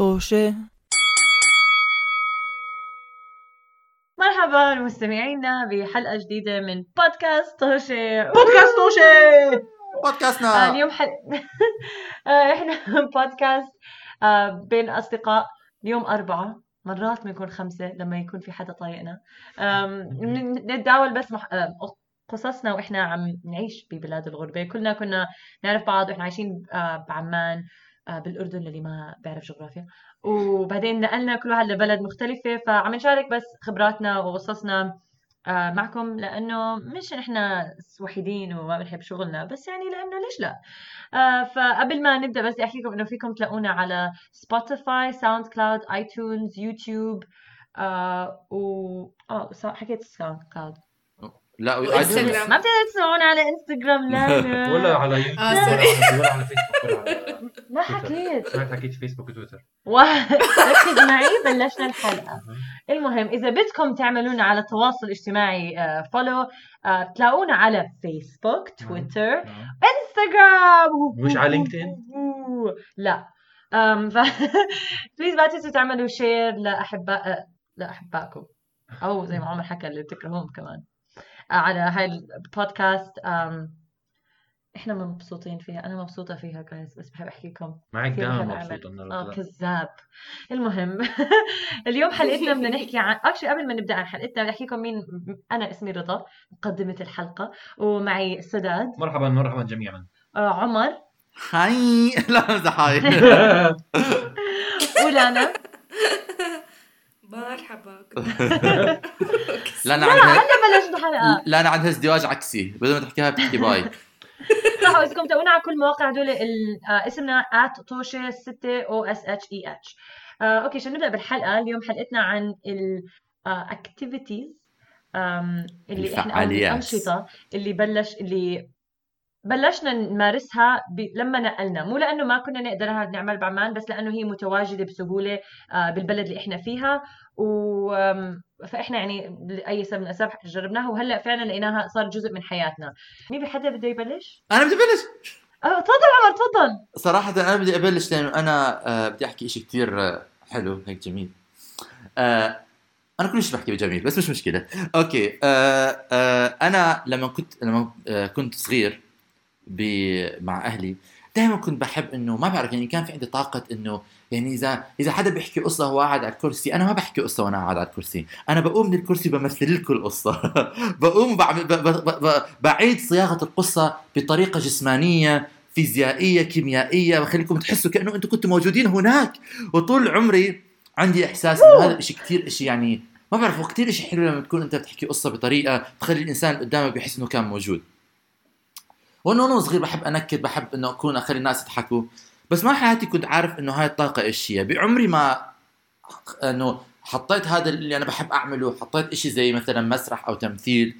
طوشة مرحبا مستمعينا بحلقة جديدة من بودكاست طوشة بودكاست توشي آه، بودكاستنا اليوم حل... آه، إحنا بودكاست آه، بين أصدقاء. اليوم أربعة مرات بنكون خمسة لما يكون في حدا طايقنا. نتداول بس مح... قصصنا وإحنا عم نعيش ببلاد الغربة. كلنا كنا نعرف بعض وإحنا عايشين آه، بعمان. آه، بالأردن للي ما بيعرف جغرافيا. وبعدين نقلنا كل واحد لبلد مختلفة فعم نشارك بس خبراتنا وقصصنا آه، معكم لأنه مش نحن وحيدين وما بنحب شغلنا بس يعني لأنه ليش لا؟ آه، فقبل ما نبدأ بس بدي أحكي لكم إنه فيكم تلاقونا على Spotify SoundCloud iTunes YouTube آه و آه حكيت SoundCloud لا. ما بتقدروا تسمعونا على انستغرام لا لا. ولا على يوتيوب آه، ولا. على- فيسبوك ولا على ما. حكيت. سمعت حكيت Facebook و Twitter ركز معي بلشنا الحلقة. المهم إذا بدكم تعملونا على التواصل الاجتماعي follow تلاقونا على Facebook Twitter Instagram مش على LinkedIn؟ لا. ف please ما تنسوا تعملوا share لأحباء أه، لأحبائكم. أو زي ما عمر حكى اللي بتكرهوهم كمان. على هاي البودكاست. أم إحنا مبسوطين فيها. أنا مبسوطة فيها جايز بس بحب احكي لكم معك دائما بحب أعمل. مبسوط انه آه. كذاب. المهم اليوم حلقتنا بدنا نحكي عن اكشلي قبل ما نبدأ عن حلقتنا بدي احكي لكم مين أنا اسمي رضا مقدمة الحلقة ومعي سداد. مرحبا مرحبا جميعا. آه عمر. هاي. لا هاي ولأنا. مرحبا لا أنا عندها هلا بلشنا حلقه لا أنا عندها ازدواج عكسي بدل ما تحكيها بتحكي bye. راح اذكركم تابعونا على كل المواقع هدول ال- آه، اسمنا @توشة 6 أو اس اتش اي اتش أوكي عشان نبدأ بالحلقة؟ اليوم حلقتنا عن ال activities اللي إحنا. الأنشطة اللي بلش اللي بلشنا نمارسها ب... لما نقلنا. مو لأنه ما كنا نقدرها نعمل بعمان بس لأنه هي متواجدة بسهولة آه، بالبلد اللي إحنا فيها. و فإحنا يعني لأي سبب من الاسباب جربناها وهلأ فعلا لقيناها صار جزء من حياتنا. مين بحدا بده يبلش؟ أنا بدي أبلش. آه تفضل عمر تفضل. صراحة أنا بدي أبلش لأنه أنا آه، بدي أحكي إشي كتير آه، حلو هيك جميل. آه، أنا كلش بحكي بجميل بس مش مشكلة. أوكي آه، آه، أنا لما كنت لما آه، كنت صغير مع أهلي. دائما كنت بحب إنه ما بعرف يعني كان في عندي طاقة إنه يعني إذا إذا حدا بيحكي قصة وهو قاعد على الكرسي. أنا ما بحكي قصة وأنا قاعد على الكرسي. أنا بقوم من الكرسي بمثل لكم القصة بقوم ب- ب- ب- بعيد صياغة القصة بطريقة جسمانية فيزيائية كيميائية بخليكم تحسوا كأنه أنتم كنتوا موجودين هناك. وطول عمري عندي إحساس إنه هذا الشيء كثير شيء يعني ما بعرف كثير شيء حلو لما تكون أنت بتحكي قصة بطريقة تخلي الإنسان اللي قدامك بيحس إنه كان موجود. وأنا وأنا صغير بحب أنكد بحب إنه أكون أخلي الناس يضحكوا. بس ما حياتي كنت عارف إنه هاي الطاقة إيش هي. بعمري ما إنه حطيت هذا اللي أنا بحب أعمله حطيت إشي زي مثلا مسرح أو تمثيل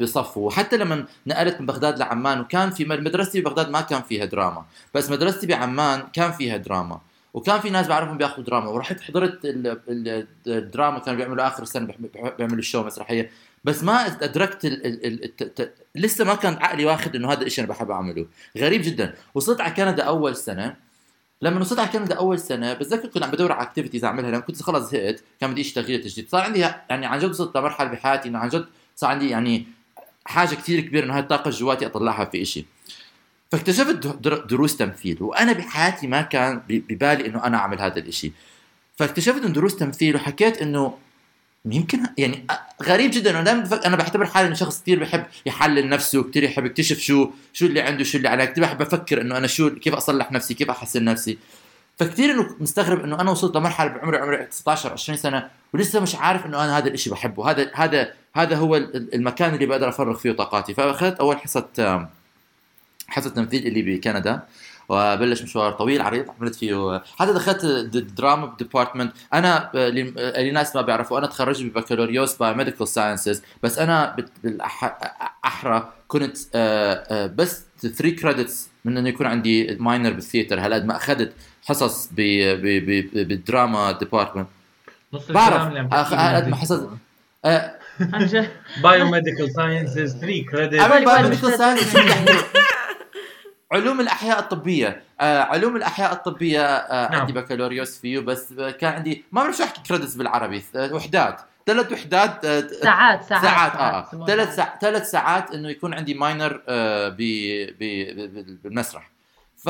بصفه. وحتى لما نقلت من بغداد لعمان وكان في مدرستي ببغداد ما كان فيها دراما. بس مدرستي بعمان كان فيها دراما. وكان في ناس بعرفهم بياخذوا دراما. ورحت حضرت ال- ال- الدراما كانوا بيعملوا آخر السنة بيعملوا ال show مسرحية. بس ما أدركت ال ال ال الت- ت- لسه ما كان عقلي واخد إنه هذا الشيء أنا بحب أعمله. غريب جدا. وصلت على كندا أول سنة. لما وصلت على كندا أول سنة بتذكر كنت عم بدور على activities أعملها لما كنت خلص زهقت كان بدي شيء تغيير تجديد. صار عندي يعني عن جد وصلت لمرحلة بحياتي إنه عن جد صار عندي يعني حاجة كثير كبيرة إنه هاي الطاقة جواتي أطلعها في إشي. فاكتشفت در- دروس تمثيل وأنا بحياتي ما كان ببالي إنه أنا أعمل هذا الإشي. فاكتشفت إنه دروس تمثيل وحكيت إنه يمكن يعني غريب جدا. أنا دائما. أنا بعتبر حالي إنه شخص كثير بحب يحلل نفسه كثير يحب يكتشف شو شو اللي عنده شو اللي عليه. كثير بحب أفكر إنه أنا شو كيف أصلح نفسي كيف أحسن نفسي. فكثير إنه مستغرب إنه أنا وصلت لمرحلة بعمري عمري 19 20 سنة ولسه مش عارف إنه أنا هذا الإشي بحبه. هذا هذا هذا هو ال- المكان اللي بقدر أفرغ فيه طاقاتي. فأخذت أول حصة حصة تمثيل اللي بكندا. وبلش مشوار طويل عريض عملت فيه حتى دخلت ال drama department أنا اللي الناس ما بيعرفوا أنا تخرجت ببكالوريوس biomedical sciences بس أنا بالاحرى كنت آه، آه، بس 3 credits من إنه يكون عندي minor بال theater هالقد ما أخذت حصص ب- ب- ب- بال drama department نص بعرف. الكلام اللي عم أخ- قد ما جد؟ biomedical sciences 3 credit عمل بالي bio بالي medical مش science شو بدي احكي علوم الأحياء الطبية آه علوم الأحياء الطبية آه نعم. عندي بكالوريوس فيه بس كان عندي ما بعرف شو أحكي credits بالعربي آه، وحدات ثلاث وحدات آه ساعات ساعات ساعات آه ثلاث ساعات ثلاث ساعات إنه يكون عندي minor آه ب ب- ب- بالمسرح. ف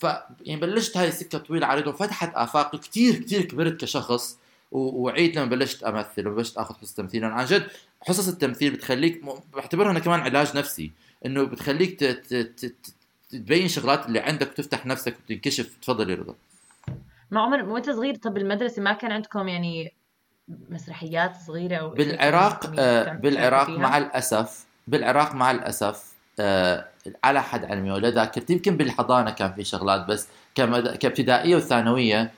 ف يعني بلشت هاي السكة طويلة عريضه وفتحت افاقي كثير كثير كبرت كشخص وعيت لما بلشت أمثل وبلشت آخذ حصص تمثيل. عن جد حصص التمثيل بتخليك بعتبرها أنا كمان علاج نفسي إنه بتخليك ت... ت... ت... ت- تبين شغلات اللي عندك وتفتح نفسك وتنكشف تفضل يا رضا ما عمر وانت صغير طب بالمدرسة ما كان عندكم يعني مسرحيات صغيرة أو إشي بالعراق آه بالعراق؟ مع الأسف بالعراق مع الأسف آه على حد علمي ولا ذاكرت يمكن بالحضانة كان في شغلات بس. كابتدائية وثانوية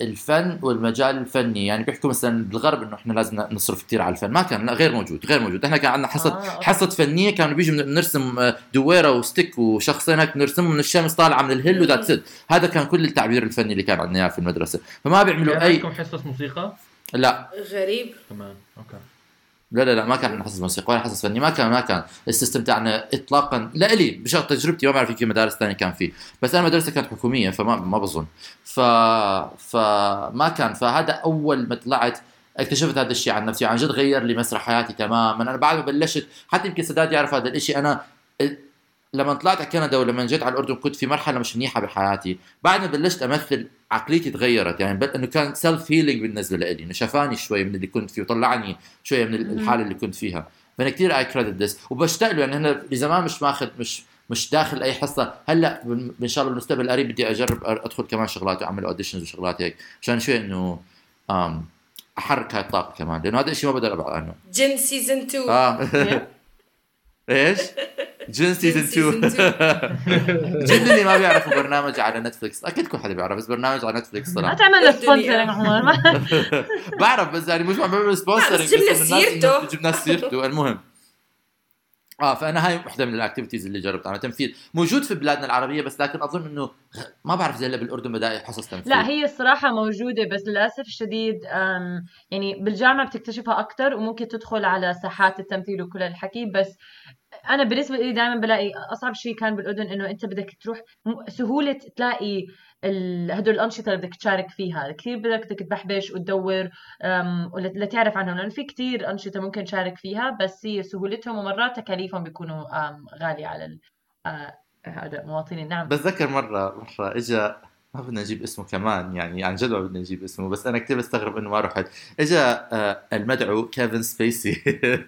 الفن والمجال الفني. يعني بيحكوا مثلا بالغرب إنه إحنا لازم نصرف كثير على الفن. ما كان لا غير موجود غير موجود. إحنا كان عندنا حصة آه،. حصة فنية كانوا بيجوا من- نرسم آه، دويرة و stick وشخصين هيك نرسمهم من الشمس طالعة من ال hill و that's it هذا كان كل التعبير الفني اللي كان عندنا إياه في المدرسة. فما بيعملوا كان أي عندكم حصص موسيقى؟ لا. غريب. كمان okay. لا لا لا ما كان عندنا حصص موسيقى ولا حصص فني ما كان ما كان. ال system تاعنا اطلاقا لا إلي بشغل تجربتي ما بعرف يمكن مدارس ثانية كان فيه بس أنا مدرسة كانت حكومية فما ما بظن. ف فما كان. فهذا أول ما طلعت اكتشفت هذا الشيء عن نفسي عن جد غير لي مسار حياتي تماما. أنا بعد ما بلشت حتى يمكن سداد يعرف هذا الشيء أنا لما طلعت على كندا ولما جيت على الأردن كنت في مرحلة مش منيحة بحياتي. بعد ما بلشت أمثل عقليتي تغيرت يعني بل إنه كان self healing بالنسبة لي إنه شفاني شوي من اللي كنت فيه وطلعني شوية من الحالة اللي كنت فيها. فأنا كثير I credit this وبشتاق له يعني أنا لزمان مش ماخذ مش مش داخل أي حصة. هلأ إن شاء الله بالمستقبل القريب بدي أجرب أدخل كمان شغلات وأعمل auditions وشغلات هيك عشان شوي إنه أحرك هاي الطاقة كمان. لأنه هذا الشيء ما بقدر أبعد عنه. جن season 2 آه. إيش؟ جن season 2 season جن اللي ما بيعرفوا برنامج على نتفلكس أكيد كل حدا بيعرف بس برنامج على نتفلكس ما صراحة تعمل له. sponsoring عمر. ما- بعرف بس يعني مش عم بعمل sponsoring بس جبنا سيرته. جبنا سيرته. المهم. آه فأنا هاي وحدة من ال activities اللي جربت. أنا تمثيل موجود في بلادنا العربية بس لكن أظن إنه ما بعرف زي هلا بالأردن بدأ حصص تمثيل. لا هي الصراحة موجودة بس للأسف الشديد يعني بالجامعة بتكتشفها أكتر وممكن تدخل على ساحات التمثيل وكل الحكي بس أنا بالنسبة لي دائما بلاقي أصعب شيء كان بالأردن إنه أنت بدك تروح سهولة تلاقي هدول الأنشطة اللي بدك تشارك فيها. كثير بدك بدك تبحبش وتدور أم، ولا لا تعرف عنهم لأنه في كثير أنشطة ممكن تشارك فيها بس هي سهولتهم ومرات تكاليفهم بيكونوا أم، غالية على آه، هذا مواطنين. نعم. بتذكر مره مرة اجى ما بدنا نجيب اسمه كمان يعني عن جد ما بدنا نجيب اسمه بس أنا كثير بستغرب إنه ما رحت. اجى آه، المدعو كيفن سبيسي.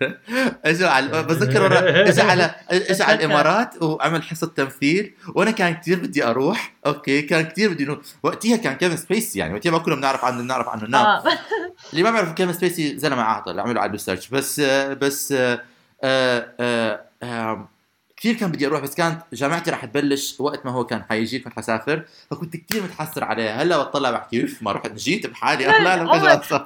اجى على بتذكر مره اجى على اجى على الإمارات وعمل حصة تمثيل وأنا كان كثير بدي أروح. okay كان كثير بدي إنه وقتها كان كيفن سبيسي يعني وقتها ما كنا بنعرف عنه بنعرف عنه نعم. آه. اللي ما بيعرف كيفن سبيسي زلمة عاطل عملوا على search بس آه، بس آه، آه، آه، كثير كان بدي أروح بس كانت جامعتي رح تبلش وقت ما هو كان حيجي كنت حسافر فكنت كثير متحسر عليها. هلأ بطلع بحكي "أوف، ما رحت جيت بحالي لا لا.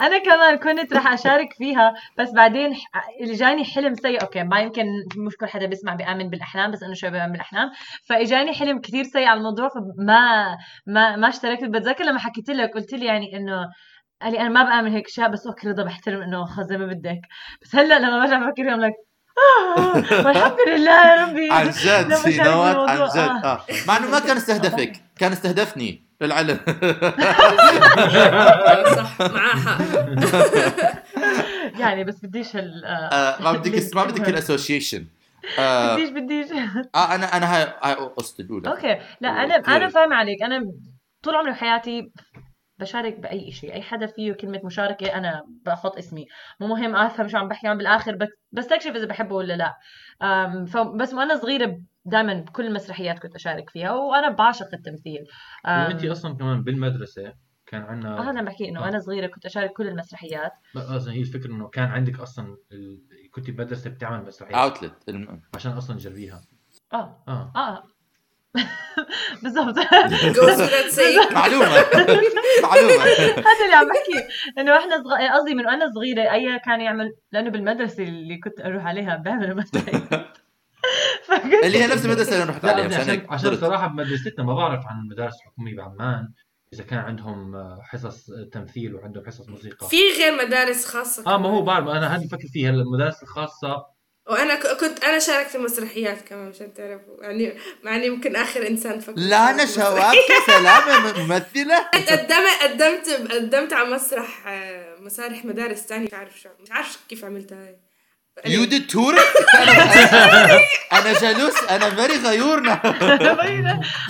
أنا كمان كنت رح أشارك فيها بس بعدين ح- اللي جاني حلم سيء okay ما يمكن مش كل حدا بيسمع بيأمن بالأحلام بس أنا شوي بامن بالأحلام. فإجاني حلم كثير سيء على الموضوع فما ما ما اشتركت. بتذكر لما حكيت لك قلت لي يعني إنه قال لي أنا ما بأمن هيك أشياء بس okay رضا بحترم إنه خلص زي ما بدك. بس هلأ لما برجع بفكر فيهم لك والحمد لله يا ربي. عن جد في نوات عن جد. آه. آه. مع إنه ما كان استهدفك كان استهدفني. للعلم صح معاه حق. يعني بس بديش هال آه، آه، ما بدك ما بدك ال association آه بديش بديش. آه، أنا أنا هاي قصتي الاولى أوكي. لا أنا. أنا فاهمه عليك. أنا طول عمري بحياتي بشارك بأي شيء أي حدا فيه كلمة مشاركة أنا بحط اسمي. مو مهم أفهم شو عم بحكي عن بالآخر بس بستكشف إذا بحبه ولا لا. فبس وأنا صغيرة دائما بكل المسرحيات كنت أشارك فيها وأنا بعشق التمثيل. وانت أصلا كمان بالمدرسة كان عندنا آه، عم بحكي إنه آه. وأنا صغيرة كنت أشارك كل المسرحيات. لا أصلا هي الفكرة إنه كان عندك أصلا ال... كنت بمدرسه بتعمل مسرحيات اوتلت عشان أصلا تجربيها. آه. آه. آه. بالضبط. معلومة. معلومة. هذا اللي عم بحكي. إنه إحنا صغ... قصدي من وأنا صغيرة أي كان يعمل لأنه بالمدرسة اللي كنت أروح عليها بعمل فكنت اللي هي نفس المدرسة اللي رحت عليها عشان عشان. صراحة بمدرستنا ما بعرف عن المدارس الحكومية بعمان إذا كان عندهم آه، حصص تمثيل وعندهم حصص موسيقى. في غير مدارس خاصة آه ما هو بعرف أنا هذا بفكر فيها هلا المدارس الخاصة وأنا كنت أنا شاركت المسرحيات كمان عشان تعرفوا. يعني مع اني يمكن آخر إنسان فكر لا أنا شواب سلامة ممثلة. قدمت قدمت قدمت على مسرح آه، مسارح مدارس ثانية مش عارف شو مش عارف كيف عملتها هاي. يو ديد تور أنا جلوس أنا فيري غيورنا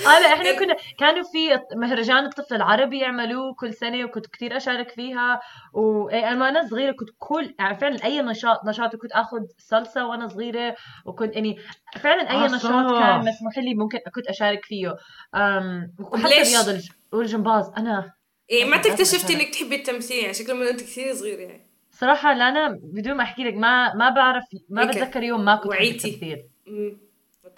هلا إحنا كنا كانوا في مهرجان الطفل العربي يعملوه كل سنة وكنت كثير أشارك فيها. وأنا وأنا صغيرة كنت كل يعني فعلا أي نشاط نشاط كنت آخذ صلصة وأنا صغيرة وكنت يعني فعلا أي آه، نشاط. كان مسموح لي ممكن كنت أشارك فيه. وحتى الج- والجمباز. أنا إيه ما اكتشفتي أوكي. إنك تحبي التمثيل يعني شكله من انت كثير صغير يعني. صراحة لا أنا بدون ما أحكي لك ما ما بعرف ما هيك. بتذكر يوم ما كنت وعيتي. مم.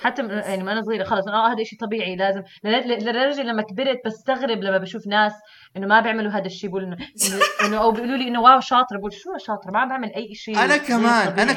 حتى يعني وأنا صغيرة خلص أنا آه هذا شيء طبيعي لازم لدرجة لما كبرت بستغرب لما بشوف ناس إنه ما بيعملوا هذا الشيء بقول إنه إنه- انه أو بيقولوا لي إنه wow شاطرة بقول شو شاطرة ما عم بعمل أي شيء أنا كمان أنا طبيعي.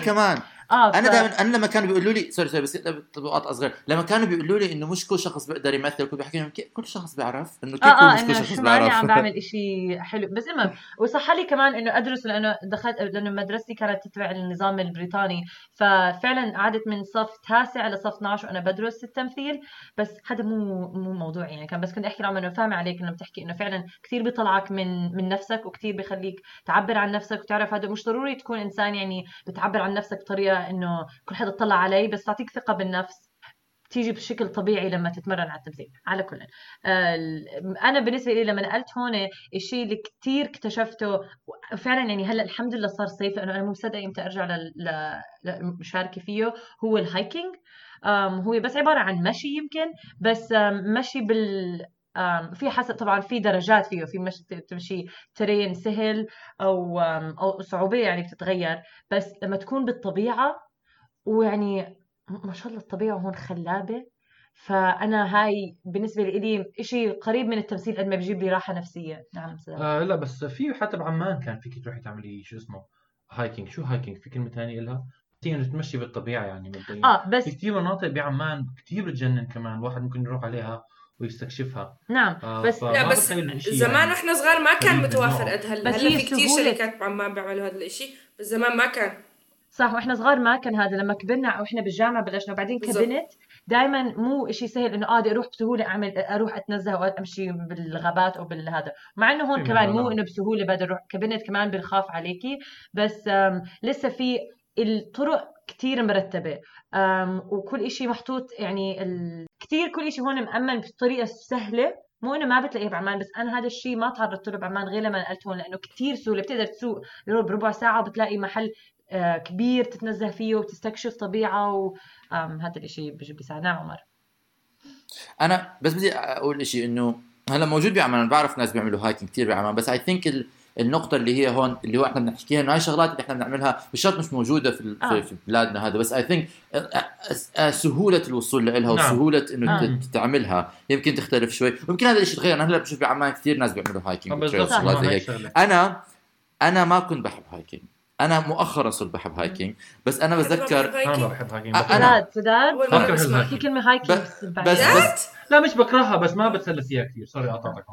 آه أنا دائما أنا لما كانوا بيقولوا لي sorry sorry بس طبقات أصغر. لما كانوا بيقولوا لي إنه مش كل شخص بيقدر يمثل كنت بحكي لهم كل شخص بيعرف إنه كيف آه آه مش كل شخص شو ماني عم بيعرف بعمل إشي حلو؟ بس المهم وصح لي كمان إنه أدرس لأنه دخلت لأنه مدرستي كانت تتبع النظام البريطاني. ففعلا قعدت من صف تاسع لصف 12 وأنا بدرس التمثيل. بس هذا مو مو موضوع يعني كان. بس كنت أحكي لهم إنه فاهمة عليك إنه بتحكي إنه فعلا كثير بيطلعك من من نفسك وكثير بخليك تعبر عن نفسك. وتعرف هذا مش ضروري تكون إنسان يعني بتعبر عن نفسك بطريقة إنه كل حدا طلع علي بس تعطيك ثقة بالنفس. تيجي بشكل طبيعي لما تتمرن على التمثيل على كل. آه، أنا بالنسبة لي لما نقلت هون الشيء اللي كثير اكتشفته فعلا يعني هلأ الحمد لله صار صيف لأنه أنا مو مصدقة إمتى أرجع للمشاركه فيه هو ال hiking هو بس عبارة عن مشي يمكن بس مشي بال في حسب طبعا في درجات فيه في مشي تمشي terrain سهل أو أو صعوبه يعني بتتغير بس لما تكون بالطبيعة ويعني ما شاء الله الطبيعة هون خلابة فأنا هاي بالنسبة لي شيء قريب من التمثيل قد ما بيجيب لي راحة نفسية. نعم سلام آه لا بس في حتى بعمان كان فيك تروحي تعملي شو اسمه hiking شو hiking في كلمة ثانية لها انه تمشي بالطبيعة يعني مبدئيا. آه في بس كثير مناطق بعمان كثير بتجنن كمان الواحد ممكن يروح عليها. ويستكشفها نعم آه بس لا بس زمان يعني. وإحنا صغار ما كان متوافر. قد هلا هلا في كثير. شركات بعمان بيعملوا هذا الإشي بس زمان ما كان صح وإحنا صغار ما كان هذا لما كبرنا أو إحنا بالجامعة بلشنا وبعدين. كانت دائما مو إشي سهل إنه آه بدي أروح بسهولة اعمل أروح أتنزه أو أمشي بالغابات أو بالهذا مع إنه هون في كمان مو. إنه بسهولة بقدر أروح كبنت كمان بنخاف عليكي بس لسه في الطرق كتير مرتبة. وكل إشي محطوط يعني ال... كتير كل إشي هون مأمن بطريقة سهلة. مو إنه ما بتلاقيه بعمان بس أنا هذا الشيء ما تعرضت له بعمان غير لما نقلت هون لأنه كتير سهوله بتقدر تسوق بربع ساعة وبتلاقي محل آه، كبير تتنزه فيه وتستكشف طبيعة وهذا الشيء بيساعد نعم عمر. أنا بس بدي أقول شيء إنه هلأ موجود بعمان بعرف ناس بيعملوا hiking كثير بعمان بس I think النقطة اللي هي هون اللي هو إحنا بنحكيها إنه هاي الشغلات اللي إحنا بنعملها مش شرط مش موجودة في آه. في, بلادنا هذا. بس I think سهولة الوصول لها نعم. وسهولة إنه آه. تعملها يمكن تختلف شوي. ويمكن هذا الشيء تغير. أنا هلا بشوف بعمان كثير ناس بيعملوا hiking آه، وشغلات زي هيك. أنا أنا ما كنت بحب hiking أنا مؤخرا صرت بحب hiking بس أنا بتذكر أنا ما بحب مرة مرة بسمع. بسمع في كلمة hiking ب- بس بس لا مش بكرهها بس ما بتسلى فيها كثير. sorry قطعتك.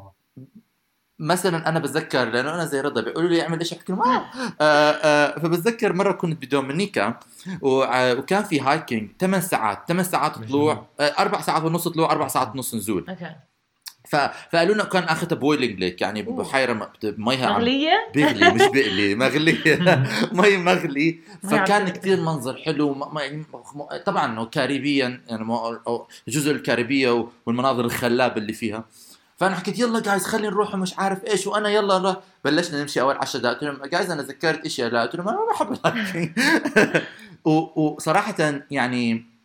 مثلا أنا بتذكر لأنه أنا زي رضا بيقولوا لي اعمل إيش؟ أحكي لهم آه. آه آه. فبتذكر مرة كنت بدومينيكا وع- وكان في hiking 8 ساعات 8 ساعات طلوع آه أربع ساعات ونص طلوع أربع ساعات ونص نزول. okay. ف... فقالوا لنا كان اخرها boiling lake يعني. بحيرة م- ميها عم مغلية؟ بيغلي مش بيقلي مغلي. مي مغلي فكان. كثير منظر حلو ما ما- م- طبعا كاريبيا يعني ما- أو جزء الكاريبية والمناظر الخلابة اللي فيها. فأنا حكيت يلا جايز خلينا نروح ومش عارف إيش. وأنا يلا يلا بلشنا نمشي أول 10 دقائق قلت لهم جايز أنا ذكرت اشياء لا قلت لهم أنا ما بحب وصراحه يعني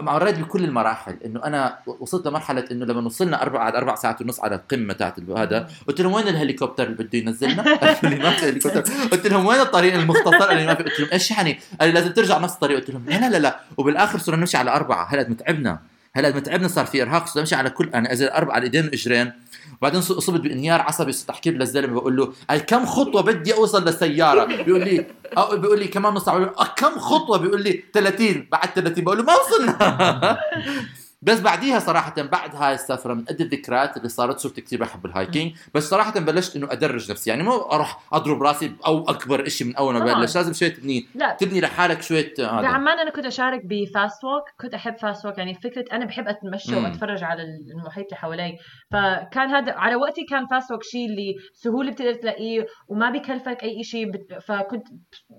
مريت بكل المراحل. إنه أنا وصلت لمرحلة إنه لما وصلنا أربع أربع ساعات ونص على القمة تاعت هذا. قلت لهم وين الهليكوبتر اللي بده ينزلنا؟ قالوا لي ما في هليكوبتر. قلت لهم وين الطريق المختصر؟ قالوا لي ما في؟ قلت لهم إيش يعني؟ قال لازم ترجع نفس الطريق. قلت لهم لا لا لا. وبالآخر صرنا نمشي على أربعة. هلأ متعبنا. هلا متعبنا صار في إرهاق صرنا نمشي على كل أنا إذا اربعه على الايدين والاجرين وبعدين اصبت بانهيار عصبي صرت أحكي للزلمة بقول له كم خطوة بدي أوصل للسيارة؟ بيقول لي أو بيقول لي كمان نص ساعة بقول له "آه، كم خطوة؟ بيقول لي 30 بعد 30 بقول له ما وصلنا. بس بعديها صراحة بعد هاي السفرة من قد الذكريات اللي صارت صرت كثير بحب ال hiking. بس صراحة بلشت إنه أدرج نفسي. يعني مو أروح أضرب راسي أو أكبر شيء من أول ما. بلش. لازم شوي تبني لا. تبني لحالك شوية هذا. بعمان أنا كنت أشارك ب fast walk. كنت أحب fast walk. يعني فكرة أنا بحب أتمشى مم. وأتفرج على المحيط اللي حوالي. فكان هذا على وقتي كان fast walk شيء اللي سهولة بتقدر تلاقيه وما بكلفك أي شيء. فكنت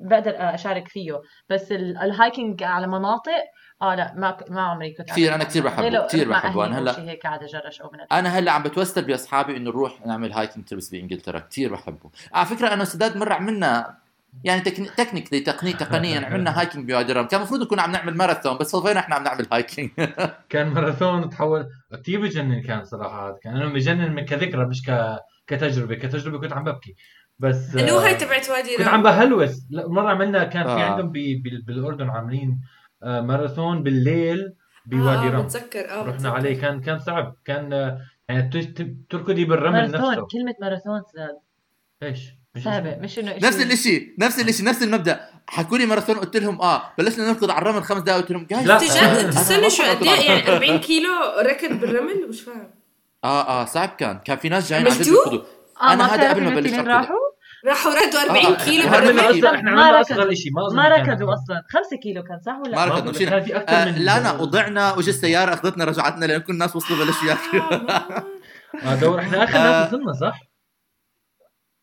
بقدر أشارك فيه. بس ال... ال hiking على مناطق آه لا ما ما عمري كنت كثير، أنا كثير. بحبه، كثير بحبه. أو هلا- هيك قاعد اجرش أو من أنا هلأ عم بتوسل بأصحابي إنه نروح نعمل hiking trips بإنجلترا. كثير بحبه. على فكرة أنا وسداد مرة عملنا يعني techni... technically تقني... تقنيا عملنا hiking بوادي الرم كان المفروض نكون عم نعمل ماراثون بس صفينا إحنا عم نعمل hiking؟ كان ماراثون تحول كثير بجنن كان صراحة هذا؟ كان أنا بجنن من كذكرى مش ك... كتجربة. كتجربة كنت عم ببكي. بس اللي هو آه، هاي تبعت وادي كنت رام. عم بهلوس. مرة عملنا كان في آه. عندهم بي... بال... بالأردن عاملين ماراثون بالليل بوادي آه، رم بتذكر آه رحنا. عليه. كان كان صعب. كان آه، يعني ت- ت- تركضي بالرمل ماراثون نفسه. كلمة ماراثون سداد إيش؟ اسمه. مش إنه نفس الشيء نفس الشيء نفس المبدأ. حكوا لي ماراثون قلت لهم آه بلشنا نركض على الرمل خمس دقائق قلت لهم جايز. لا. أنت جد انت استنى شو قد إيه يعني 40 كيلو ركض بالرمل مش فاهم. آه آه صعب كان. كان في ناس جايين عم؟ يركضوا آه أنا ما هذا قبل ما بلش. راحوا؟ راحوا ردوا 40 آه، كيلو أصلا إحنا ما عملنا ركض. أصغر شيء ما ركضوا أصلا خمسة كيلو كان صح ولا ما ما ركضوا مشينا. كان في أكثر آه من لا لا وضعنا واجى السيارة أخذتنا رجعتنا لأن كل الناس وصلوا بلشوا ياكلوا آه، دور إحنا آخر آه. ناس وصلنا صح؟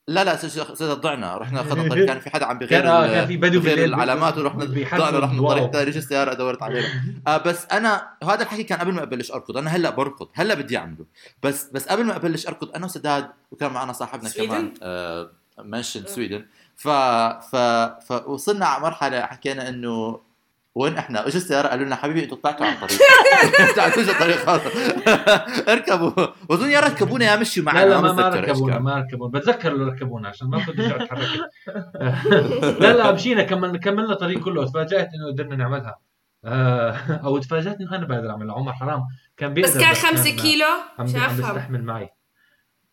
لا لا سيد سيد ضعنا رحنا اخذنا طريق كان في حدا عم بغير كان- آه، في بدو بغير العلامات ورحنا ضعنا رحنا. طريق ثاني اجى السيارة دورت علينا آه بس أنا هذا الحكي كان قبل ما أبلش أركض أنا هلأ بركض هلأ بدي أعمله بس بس قبل ما أبلش أركض أنا وسداد وكان معنا صاحبنا؟ كمان آه منشن سويدن. ف ف فوصلنا على مرحلة حكينا إنه وين إحنا؟ اجوا السيارة؟ قالوا لنا حبيبي أنتم طلعتوا عن طريق. طلعتوا عن طريق خاطر اركبوا. وأظن يا ركبونا يا مشوا معنا لا لا ما, ما ركبونا. ما ركبونا. بتذكر لو ركبونا عشان ما كنت رجعت تحركت لا لا مشينا كملنا كملنا الطريق كله. تفاجأت إنه قدرنا نعملها. آه، أو تفاجأت إنه أنا بقدر أعملها. عمر حرام كان بيقدر بس كان 5 كيلو؟ عم مش عم افهم بيستحمل معي.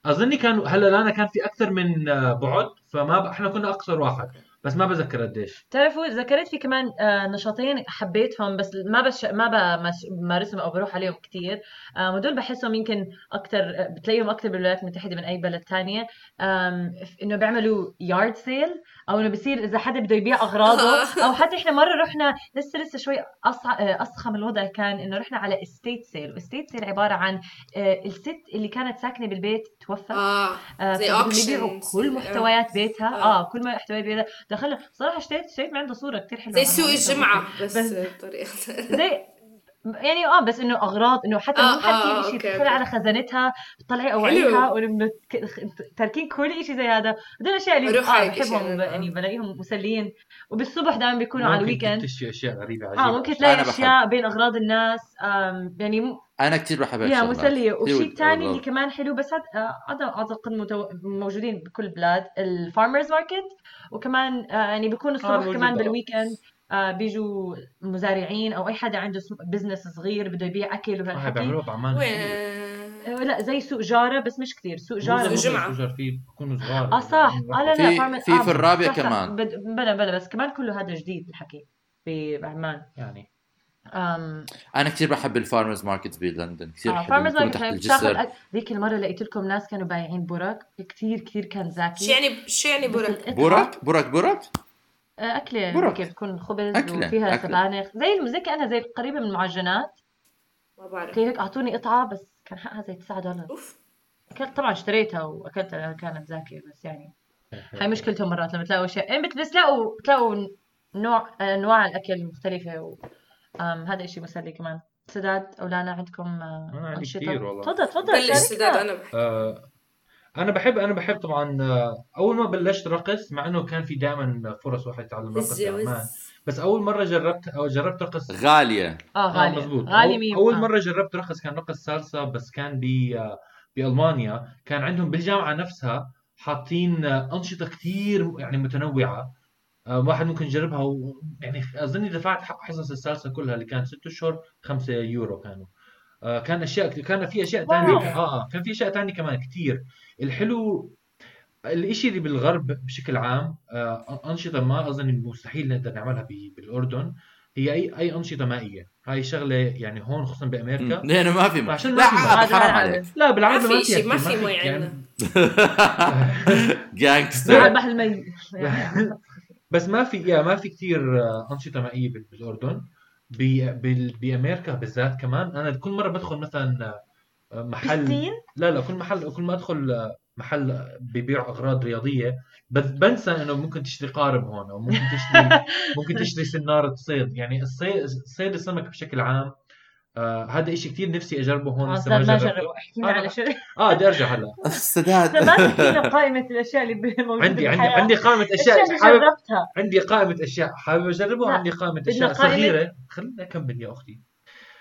أظني كان هلا لانا كان في أكثر من آه، بعد فما ب... إحنا كنا أقصر واحد بس ما بذكر قديش. بتعرفوا ذكرت في كمان آه، نشاطين حبيتهم بس ما بش ما بمارسهم أو بروح عليهم كثير هدول بحسهم يمكن أكثر بتلاقيهم أكثر بالولايات المتحدة من أي بلد ثانية إنه بيعملوا yard sale أو إنه بصير إذا حدا بده يبيع أغراضه. أو حتى إحنا مرة رحنا لسه لسه شوي. آه، اصخم الوضع كان إنه رحنا على estate sale و estate sale عبارة عن آه، الست اللي كانت ساكنة بالبيت توفت. آه آه، زي فبدهم auctions. يبيعوا كل محتويات بيتها. آه. آه كل ما محتويات بيتها. دخلنا صراحة اشتريت اشتريت من عنده صورة كثير حلوة. زي سوق الجمعة بس بس- بطريقة. زي يعني آه بس إنه أغراض إنه حتى آه، مو حاطين آه، شيء okay، تدخلي okay. على خزانتها تطلعي. اواعيها ك- تاركين كل شيء زي هذا هدول الاشياء اللي آه بحبهم يعني بلاقيهم مسليين وبالصبح دائما بيكونوا على ممكن ال weekend تشتري أشياء غريبة عجيبة آه ممكن تلاقي. أشياء بين أغراض الناس آم، يعني م- أنا كثير بحب يا. مسلية وشيء ثاني. اللي كمان حلو بس هذا آه، اعتقد. موجودين بكل البلاد ال farmers market وكمان آه، يعني بيكون الصبح كمان آه. بال weekend آه، بيجوا مزارعين أو أي حدا عنده business صغير بده يبيع أكل آه، وهالحكي بيعملوها بعمان. آه، لا زي سوق جارة بس مش كثير. سوق جارة زي الجمعة. سوق جار فيه بيكونوا صغار. آه صح. آه لا لا في- آه في الرابع صح. كمان. بد- بلا بلا بس كمان كله هذا جديد الحكي في بعمان يعني. أم أنا كثير بحب ال farmers market بلندن كثير حلو farmers market تحت ذيك المرة لقيت لكم ناس كانوا بايعين برك كثير كثير كان زاكي شو يعني شو يعني برك برك برك برك آه، أكلة برك. كيف بتكون خبز أكلة، وفيها أكلة. سبانخ. زي زي كأنها زي قريبة من المعجنات. ما بعرف. كيف هيك أعطوني قطعة بس كان حقها زي 9 دولار. أوف. أكلت طبعا اشتريتها وأكلتها كانت زاكية بس يعني هاي مشكلتهم مرات لما تلاقوا يعني بت- بس تلاقوا تلاقوا نوع أنواع الأكل مختلفة و... أم هذا إشي مسلي كمان. سداد أو لانا عندكم آه، والله. تفضل تفضل بلش. سداد أنا بحب آه، أنا بحب أنا بحب طبعا آه، أول ما بلشت رقص مع إنه كان في دائما فرص واحد يتعلم رقص بعمان وز بس أول مرة جربت أو جربت رقص غالية. آه آه غالي مزبوط غالي أول- مية. أول آه. مرة جربت رقص كان رقص سالسا بس كان ب آه، بألمانيا. كان عندهم بالجامعة نفسها حاطين آه، أنشطة كثير يعني متنوعة. آه، واحد ممكن يجربها و... يعني أظني دفعت حق حصص السالسا كلها اللي كان ست أشهر 5 يورو كانوا. آه، كان أشياء كان في أشياء ثانية واو. آه آه كان في أشياء ثانية كمان كثير. الحلو الإشي اللي بالغرب بشكل عام آه، أنشطة ما أظن مستحيل نقدر نعملها بالأردن هي أي أي أنشطة مائية. هاي شغلة يعني هون خصوصا بأمريكا. لأنه ما في عشان لا ما في. حرام عليك. لا بالعاده ما في ما. في مي يعني- عندنا على البحر الميت بس ما في يا ما في كثير أنشطة مائية بال- بالأردن. ب- بال- بأمريكا بالذات كمان. أنا كل مرة بدخل مثلا آه، محل بسين لا لا كل محل كل ما أدخل آه، محل بيبيع أغراض رياضية بس بنسى إنه ممكن تشتري قارب هون أو ممكن تشتري ممكن تشتري سنارة صيد. يعني الصيد صيد السمك بشكل عام آه هذا إشي كثير نفسي أجربه هون لسه ما ما جرب جربته احكينا آه. على شيء آه بدي أرجع هلا. السداد ما تحكينا قائمة الأشياء اللي موجودة عندي عندي. عندي قائمة أشياء حابب جربتها. عندي قائمة أشياء. حابب أجربها وعندي قائمة أشياء صغيرة. خليني اكمل يا أختي.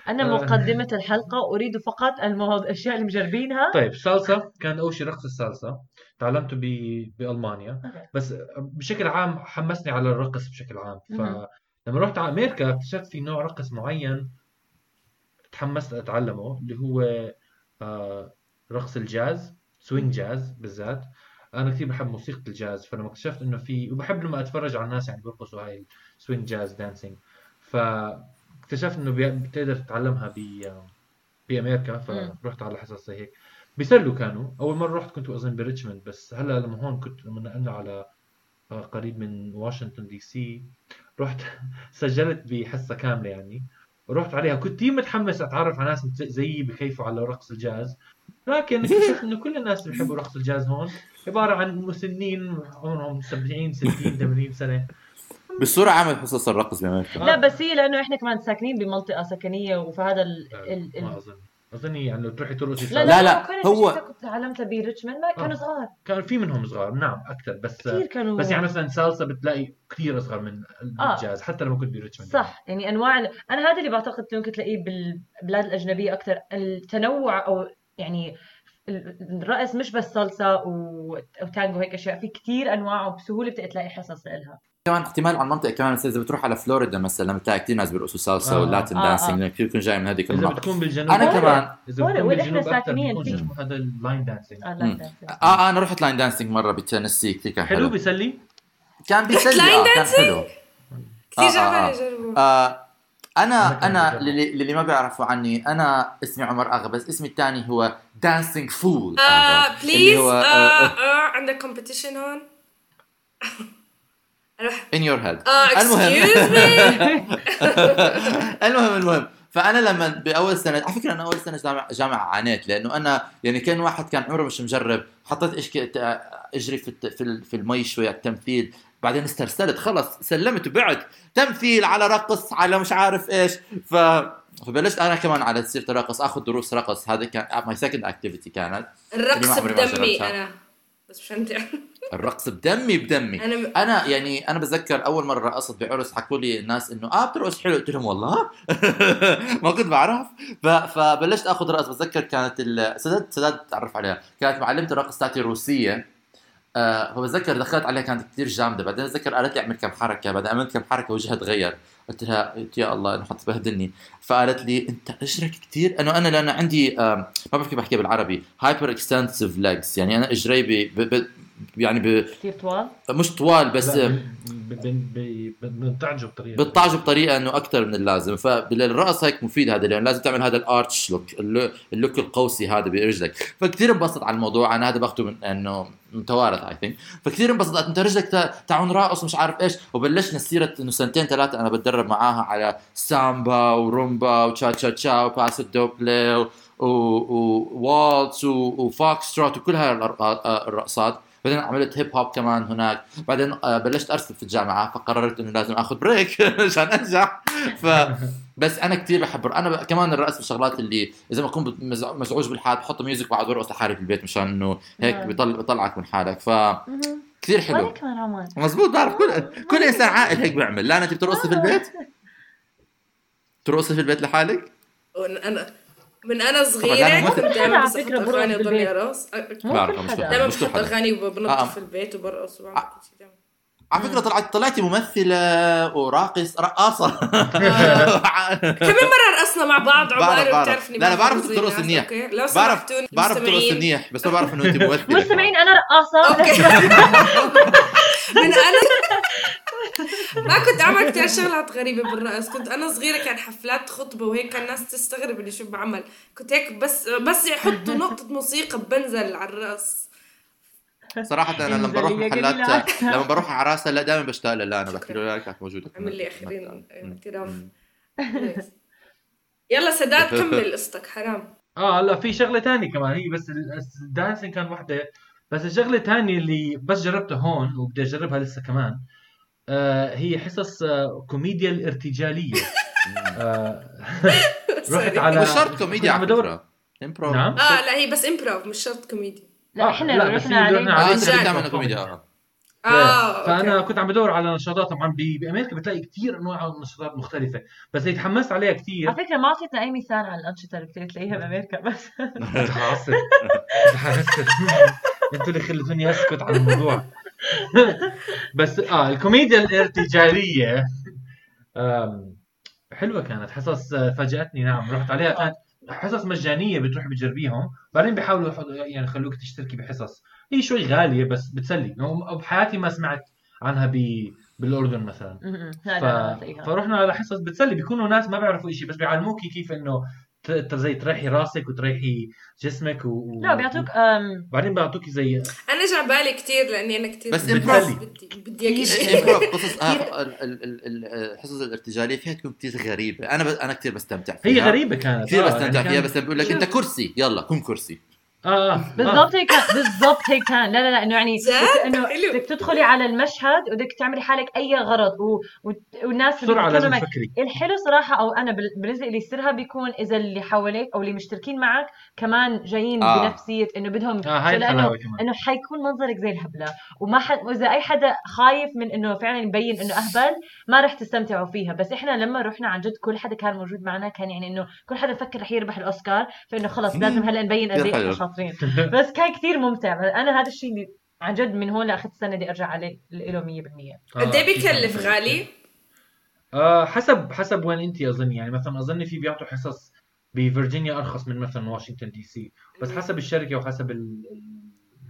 أنا آه. مقدمة الحلقة أريد فقط الأشياء اللي مجربينها. طيب سالسا كان أول شيء رقص السالسا تعلمته ب... بألمانيا. okay. بس بشكل عام حمسني على الرقص بشكل عام. فلما رحت على أمريكا اكتشفت في نوع رقص معين. تحمست اتعلمه اللي هو آه، رقص الجاز swing jazz بالذات. أنا كثير بحب موسيقى الجاز فلما اكتشفت إنه في وبحب لما أتفرج على الناس يعني بيرقصوا هاي ال swing jazz dancing فاكتشفت إنه بتقدر تتعلمها ب بامريكا فرحت على حصص زي هيك. بيسلوا كانوا. أول مرة رحت كنت اظن بريتشموند بس هلأ لما هون كنت لما نقلنا على آه، قريب من واشنطن دي سي رحت سجلت بحصة كاملة يعني. ورحت عليها. كنت كثير متحمس أتعرف على ناس زيي بكيفوا على رقص الجاز. لكن اكتشفت إنه كل الناس اللي بيحبوا رقص الجاز هون. عبارة عن مسنين عمرهم 70 60 80 سنة. بصورة عامة حصص الرقص بأمريكا. لا بس هي لأنه إحنا كمان ساكنين بمنطقة سكنية وفهذا ال... ال... ال... ما اظن اظن يعني لو تروحي ترقصي لا لا, لا، هو- كنت تعلمتها بريتشموند ما كانوا آه. صغار. كان في منهم صغار نعم أكثر بس كثير كانوا بس يعني مثلا سالسا بتلاقي كثير أصغر من آه. الجاز حتى لما كنت بريتشموند صح يعني أنواع ال- أنا هذا اللي بعتقد ممكن تلاقيه بالبلاد الأجنبية أكثر. التنوع أو يعني ال- الرقص مش بس سالسا و- وتانجو هيك أشياء في كثير أنواع وبسهولة بتقدر تلاقي حصص لها. كمان احتمال على المنطقة كمان مثلا إذا بتروح على فلوريدا مثلا بتلاقي كثير ناس بيرقصوا سالسا آه. وال Latin آه، dancing كثير بيكون جاي من هذيك إذا المنطقة بتكون بالجنوب أنا كمان إذا هون بتكون وين بالجنوب أكثر ساكنين بيكون في- شو اسمه هذا ال line dancing آه،. لا لا. آه آه، أنا رحت line dancing مرة بتنسي كثير كان حلو حلو بيسلي كان بيسلي line آه كان حلو كثير آه، آه، آه. آه أنا أنا. للي, للي ما بيعرفوا عني أنا اسمي عمر أغا بس اسمي الثاني هو dancing fool آه please آه آه، آه عندك competition هون أروح. In your head. آه المهم. المهم المهم. فأنا لما بأول سنة على فكرة أنا أول سنة جامعة جامعة عانيت لأنه أنا يعني كان واحد كان عمره مش مجرب. حطيت إجري في في في المي شوي على التمثيل. بعدين استرسلت خلص سلمت وبعت. تمثيل على رقص على مش عارف إيش. ف فبلشت أنا كمان على سيرة الرقص آخذ دروس رقص. هذا كان my second activity كانت. الرقص بدمي. أنا. بس مش انت الرقص بدمي بدمي. أنا أنا يعني أنا بتذكر أول مرة رقصت بعرس حكوا لي الناس إنه آه بترقص حلو. قلت لهم والله؟ ما كنت بعرف. ف... فبلشت آخذ رقص. بتذكر كانت ال... سداد سداد تعرف عليها. كانت معلمة الرقص تاعتي روسية. آه فبتذكر دخلت عليها كانت كثير جامدة. بعدين بتذكر قالت لي أعمل كم حركة. بعدين عملت كم حركة وجهها تغير. قلت لها يا الله انه حتبهدلني فقالت لي أنت اجرك كثير انه أنا لأنه عندي ما بعرف كيف بحكيها بالعربي. hyper extensive legs يعني أنا إجري ب... ب... ب... يعني ب... كثير طوال؟ مش طوال بس لا، ب- ب- ب- بنطعجوا بطريقة. بتطعجوا بطريقة إنه أكثر من اللازم. فبالرقص هيك مفيد هذا لأنه لازم تعمل هذا ال arch look ال loo- ال look القوسي هذا برجلك فكثير انبسط على الموضوع. أنا هذا باخذه من إنه متوارث I think فكثير انبسطت. أنت رجلك تعون راقص مش عارف إيش. وبلشنا سيرة إنه سنتين ثلاثة أنا بتدرب معاها على سامبا ورومبا وتشا تشا تشا وباسو دوبلي ووالتس وفوكس تروت وكل هاي الرقصات بعدين عملت hip hop كمان هناك. بعدين آه، بلشت أرسل في الجامعة فقررت إنه لازم آخذ break عشان ارجع ف بس أنا كثير بحب أنا ب... كمان الرقص من الشغلات اللي إذا ما اكون مز- مزعوج بالحال بحط music وبقعد برقص لحالي في البيت مشان إنه هيك. بيطل... بيطلعك من حالك. ف كثير وأنا حلو. كمان عمان مزبوط بعرف كل كل إنسان عاقل هيك بيعمل. لا انت بترقصي في البيت؟ ترقصي في البيت لحالك؟ أنا من أنا صغيرة كنت بس أحط فكرة برقص اغاني وضلني. ارقص بعرف مش كل بحط أغاني وبنط آه. في البيت وبرقص وبعمل آه. كل شيء دايماً. على فكرة طلعت طلعتي ممثلة وراقص رقاصة كم مرة رقصنا مع بعض بعرف. بتعرفني لا، لا، بعرف بحفظ ترقص الناس، منيح. بعرف بعرف ترقص. منيح بس ما بعرف إنه أنت ممثلة مستمعين أنا رقاصة أوكي من أنا ما كنت اعمل كثير شغلات غريبة بالرقص كنت أنا صغيرة كان حفلات خطبة وهيك كان الناس تستغرب اللي شو بعمل. كنت هيك بس بس يحطوا نقطة موسيقى بنزل على الرقص صراحة أنا لما بروح محلات. لما بروح على راسها لا دائما بشتاق لها لا أنا بحكي له لا كانت موجودة. عمل لي. اعتراف مم. يلا سداد كمل قصتك. حرام. آه لا في شغلة تانية كمان. هي بس ال- ال dancing كان وحدة. بس الشغلة الثانية اللي بس جربتها هون وبدي أجربها لسه كمان. آه هي حصص آه كوميديا الارتجالية. آه رحت على مش شرط كوميديا على بدور فكرة. improv نعم. آه لا هي بس improv مش شرط كوميدي لا آه، إحنا لا، بس رحنا آه. بتعمل كوميديا آه. آه فانا okay. كنت عم بدور على نشاطات طبعا ب- بأمريكا بتلاقي كثير أنواع نشاطات مختلفة. بس اللي تحمست عليها كثير على فكرة ما أعطيتنا أي مثال على الأنشطة اللي بتلاقي- تلاقيها بأمريكا بس. متعصب أنتوا اللي خلتوني أسكت عن الموضوع. بس آه الكوميديا الارتجالية حلوة كانت. حصص آه، فاجأتني. نعم رحت عليها. كانت حصص مجانية بتروح بتجربيهم بعدين بيحاولوا يعني يخلوك تشتركي بحصص. هي شوي غالية بس بتسلي. بحياتي ما سمعت عنها ب... بالأردن مثلا. ف... فرحنا على حصص بتسلي. بيكونوا ناس ما بيعرفوا شيء بس بيعلموكي كيف إنه زي تريحي راسك وتريحي جسمك و... لا بيعطوك أم، بعدين بيعطوكي زي أنا جا بالي كثير لأني أنا كثير بس بدي. بدي بدي اياك قصص آه، ال- ال- ال- ال- الحصص الارتجالية فيها تكون كثير غريبة. أنا ب... أنا كثير بستمتع فيها. هي غريبة كانت. كثير آه، بستمتع يعني فيها بس بقول لك أنت كرسي. يلا كن كرسي. آه آه بالضبط هيك كان بالضبط هيك كان لا لا لا إنه يعني؟ إنه. بدك تدخلي على المشهد وبدك تعملي حالك أي غرض و... و... والناس اللي بسرعة لازم تفكري الحلو صراحة أو أنا بال- بالنسبة لي سرها بيكون إذا اللي حواليك أو اللي مشتركين معك كمان جايين آه. بنفسية إنه بدهم آه هاي كمان إنه حيكون منظرك زي الهبلة وما حد وإذا أي حدا خايف من إنه فعلا يبين إنه أهبل ما رح تستمتعوا فيها بس إحنا لما رحنا عن جد كل حدا كان موجود معنا كان يعني إنه كل حدا فكر رح يربح الأوسكار فإنه خلص لازم هلأ نبين قد. إحنا شاطرين بس كان كثير ممتع. أنا هذا الشيء اللي عن جد من هون لاخذت سنة بدي أرجع عليه له 100% قد إيه بيكلف غالي؟ آه حسب حسب وين أنت اظن يعني مثلا أظن في بيعطوا حصص بفرجينيا أرخص من مثلا واشنطن دي سي. بس حسب الشركة وحسب ال-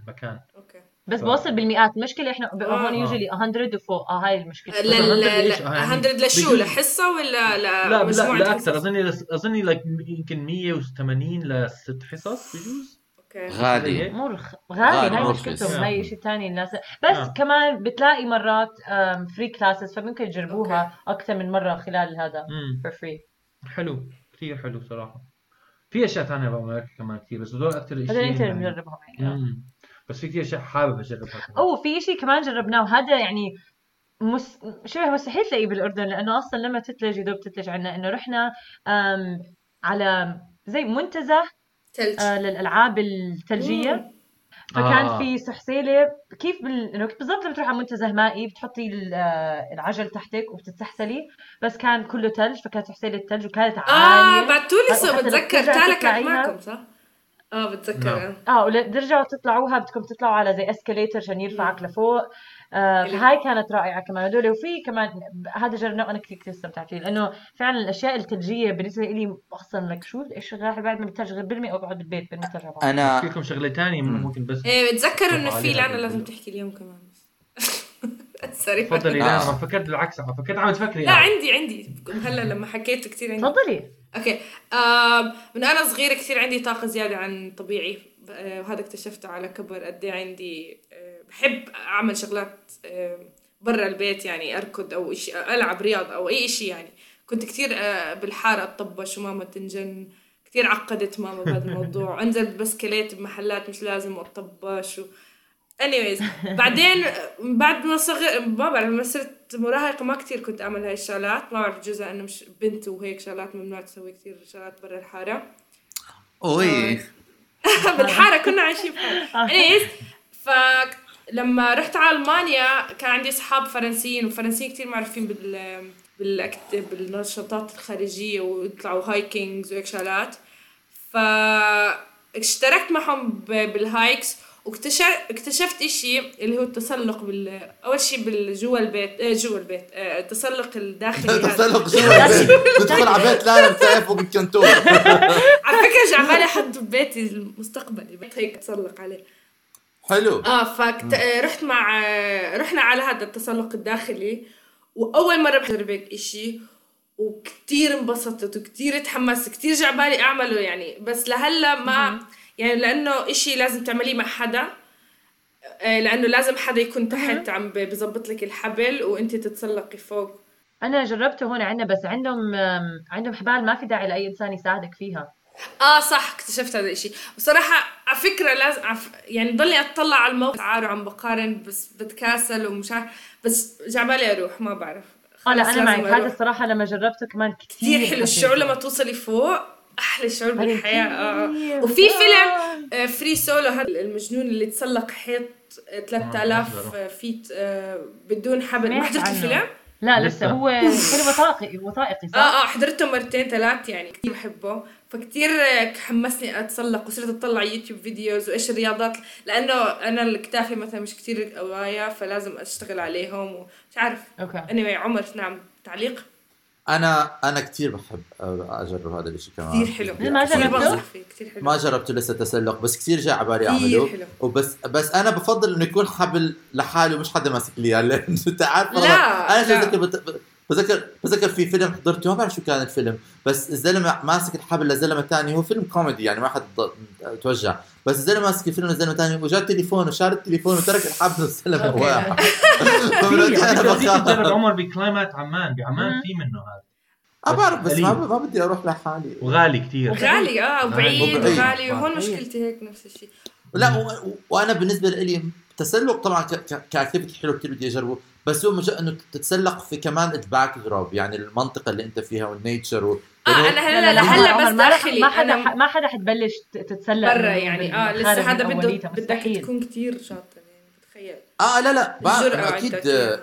المكان. okay. بس ف- بوصل بالمئات. المشكلة إحنا ب- آه. هون usually 100 وفوق. آه هاي المشكلة. لا لا100 لا إيش؟ آه، يعني 100 لشو؟ لحصة ولا لا لا لا, لا؟ أكثر اظني اظني لك يمكن 180 لست حصص بجوز. غالي مو رخ... غالي، هاي مشكلتهم. هاي شيء ثاني الناس. بس آه. كمان بتلاقي مرات free classes فممكن تجربوها أكثر من مرة خلال هذا. for free حلو. كثير حلو صراحة. في أشياء ثانية بأمريكا كمان كثير بس هدول أكثر هذا شيء أنت يعني. بنجربهم يعني. مم. بس في كثير أشياء حابب أجربها. أو في شيء كمان جربناه وهذا يعني مس... شبه مستحيل تلاقيه بالأردن لأنه أصلا لما تتلج يدوب تتلج عنا إنه رحنا. على زي منتزه ثلج آه للألعاب الثلجيه فكان آه. في سحسيلة كيف بال... إنه بالضبط لما تروح على منتزه مائي بتحطي آه، العجل تحتك وبتتسحسلي بس كان كله ثلج فكانت سحسيلة ثلج وكانت آه عالية بعتوا لي صور وحتى لو بتذكر تالا كانت. معكم صح؟ آه بتذكر نعم. آه. آه وترجعوا تطلعوها بدكم تطلعوا على زي اسكليتر عشان يرفعك لفوق آه. فهاي كانت رائعة كمان هدول وفي كمان هذا جربناه وأنا كثير كثير استمتعت فيه لأنه فعلا الأشياء الثلجيه بالنسبة لي أصلا لك شو إيش الراحه بعد ما بترجع غير برمي أو بقعد بالبيت برمي ثلج على بعض. أنا في لكم شغلة ثانية مم. ممكن بس إيه بتذكر إنه في لعنة لازم. تحكي اليوم كمان سوري تفضلي لا آه. أنا فكرت بالعكس أنا فكرت عم تفكري لا. عندي عندي هلأ لما حكيت كثير عندي تفضلي أوكي من أنا صغيرة كثير عندي طاقة زيادة عن طبيعي آه، وهذا اكتشفته على كبر قد إيه عندي آه، بحب أعمل شغلات برا البيت يعني أركض أو إشي ألعب رياضة أو أي شيء يعني. كنت كثير آه، بالحارة اتطبش وماما تنجن كثير عقدت ماما بهذا الموضوع. أنزل بسكليت بمحلات مش لازم واتطبش و... anyways. بعدين بعد ما صغر ما بعرف لما صرت مراهقة ما كتير كنت أعمل هاي الشغلات. ما بعرف جزء إنه مش بنت وهيك شغلات ممنوع تسوي كتير شغلات برا الحارة. أوي. بالحارة كنا عايشين بحارة. Anyways فلما رحت على ألمانيا كان عندي أصحاب فرنسيين والفرنسيين كتير معروفين بال بالأكت... بالنشاطات الخارجية ويطلعوا hikings وهيك شغلات. فاشتركت معهم ب... بال hikes واكتشفت اكتشفت إشي اللي هو التسلق بال أول شيء بال جوا البيت آه جوا البيت آه التسلق الداخلي هذا. تسلق جوا البيت. تدخل على بيت لا بتعرف فوق الكنتور على فكرة جاي عبالي احطه ببيتي المستقبلي بيت هيك اتسلق عليه. حلو. آه فكت... آه، رحت مع آه، رحنا على هذا التسلق الداخلي وأول مرة بجرب هيك إشي وكتير انبسطت وكتير تحمست كتير جعبالي أعمله يعني. بس لهلأ ما يعني لأنه إشي لازم تعمليه مع حدا آه، لأنه لازم حدا يكون تحت عم بظبط لك الحبل وأنت تتسلقي فوق. أنا جربته هون عندنا بس عندهم عندهم حبال ما في داعي لأي إنسان يساعدك فيها. آه صح اكتشفت هذا الشيء بصراحة على فكرة لازم عف... يعني ضلني أطلع على الموقع عارو عم بقارن بس بتكاسل ومش عارف بس جعبالي أروح ما بعرف آه لا أنا معك هذا. الصراحة لما جربته كمان كثير حلو الشعور لما توصلي فوق أحلى شعور بالحياة آه. وفي فيلم آه، Free Solo هذا المجنون اللي تسلق حيط آه، 3000 feet آه، بدون حبل ما حضرت. الفيلم؟ لا لسه. لسه هو فيلم وثائقي وثائقي صح؟ آه آه حضرته مرتين ثلاث يعني كثير بحبه فكتير حمسني أتسلق وصرت أطلع يوتيوب videos وإيش الرياضات لأنه أنا الكتافي مثلا مش كتير قوايا فلازم أشتغل عليهم ومش عارف. أوكي. Anyway عمر نعم تعليق؟ أنا أنا كثير بحب أجرب هذا الشيء كمان. كثير حلو. ما كثير جربته؟ بنصح فيه. كثير حلو. ما جربته لسه تسلق بس كثير جاء على بالي أعمله. حلو. وبس بس أنا بفضل إنه يكون حبل لحاله ومش حدا ماسك لي إياه لأنه أنت عارف أنا شو بتذكر بتذكر في فيلم حضرته ما بعرف شو كان الفيلم بس الزلمة ماسك الحبل لزلمه ثاني هو فيلم كوميدي يعني ما حد توجع بس الزلمة ماسك الفيلم لزلمه ثاني وجاء التليفون وشال التليفون وترك الحبل فيك تجرب بخاف عمر بكلايمات عمان بعمان. في منه هذا. أنا بعرف بس ما. ما بدي أروح لحالي. وغالي كثير غالي آه وبعيد. وغالي. وهون. مشكلتي هيك نفس الشيء لا. وأنا بالنسبة لي التسلق طبعا ك... ك... ك activity حلو كثير بدي أجربه. بس هو مجرد إنه تتسلق في كمان ال backdrop يعني المنطقة اللي أنت فيها وال nature و... آه يعني أنا لا، هلا لا، لهلا بس ما رح- داخلي ما حدا أنا ما حدا حتبلش تتسلق برا يعني آه لسه من بده بدك. تكون كتير شاطر يعني بتخيل آه لا لا أكيد.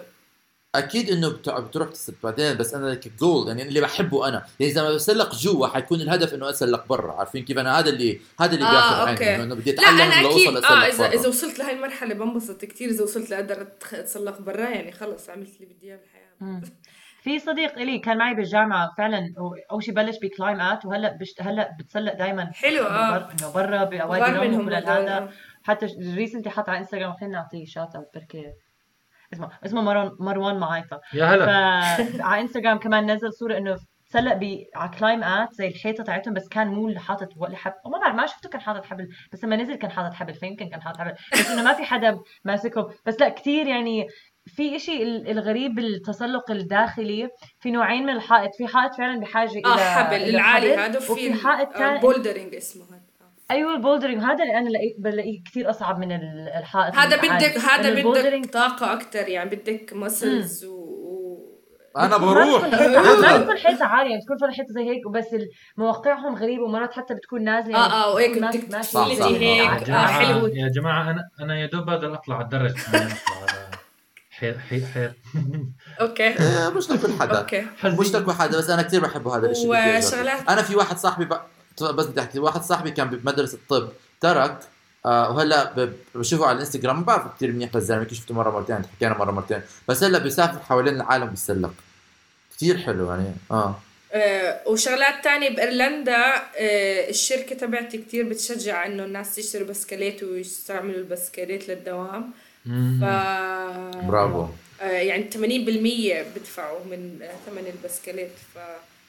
أكيد إنه بت... بتروح تس- بعدين بس أنا كجول يعني اللي بحبه أنا. يعني إذا ما بسلق جوا حيكون الهدف إنه أسلق برا. عارفين كيف؟ أنا هذا اللي هذا اللي آه، بياخذ. عيني إنه بدي لا أتعلم أنا لو أكيد. اوصل آه اسلق اذا إذا وصلت لهي المرحلة بنبسط كتير. إذا وصلت لاقدر اتسلق برا يعني خلص عملت اللي بدي إياه بالحياة. في صديق إلي كان معي بالجامعة فعلا أول شيء بلش ب climbات وهلأ بشت... هلأ بتسلق دائما حلو آه. إنه برا النوم منهم هذا آه. حتى recently حط على انستغرام خلينا نعطيه shout out بركي اسمه اسمه مروان مروان معايطة يا هلا فعلى إنستغرام كمان نزل صورة إنه تسلق ب على climbات زي الحيطة تاعتهم بس كان مو حاطط ولا حبل وما بعرف ما شفته كان حاطط حبل بس لما نزل كان حاطط حبل فيمكن كان حاطط حبل بس إنه ما في حدا ماسكه بس لا كثير يعني في إشي ال- الغريب بالتسلق الداخلي في نوعين من الحائط في حائط فعلا بحاجة إلى آه حبل العالي هذا وفي حائط ثاني bouldering اسمه هذا آه. أيوه ال bouldering هذا اللي أنا لقيت بلاقيه كثير أصعب من ال- الحائط هذا. بدك هذا بدك طاقة أكثر يعني بدك muscles و... و... أنا ما بروح. ما بتكون حيطة عالية يعني بتكون فعلا حيطة زي هيك وبس مواقعهم غريبة ومرات حتى بتكون نازلة. آه آه وهيك بدك ماشي هيك. آه جماعة حلو. يا جماعة أنا أنا يا دوب بقدر أطلع على الدرج. حيط حيط حيط أوكي. إيه، مش لكل حدا. أوكي. مش لكل حدا بس أنا كثير بحبه هذا الشيء. وشغلات أنا في واحد صاحبي. بس بدي أحكي. واحد صاحبي كان بمدرسة الطب ترك آه وهلأ ب... بشوفه على الإنستغرام ما بعرف كثير منيح للزلمه يمكن شفته مرة مرتين حكينا مرة مرتين. بس هلأ بيسافر حوالين العالم بيسلق. كثير حلو يعني آه. آه وشغلات تانية بإيرلندا آه الشركة تبعتي كتير بتشجع إنه الناس يشتروا بسكليت ويستعملوا البسكليت للدوام. ف برافو. آه يعني 80% بدفعوا من ثمن البسكليت.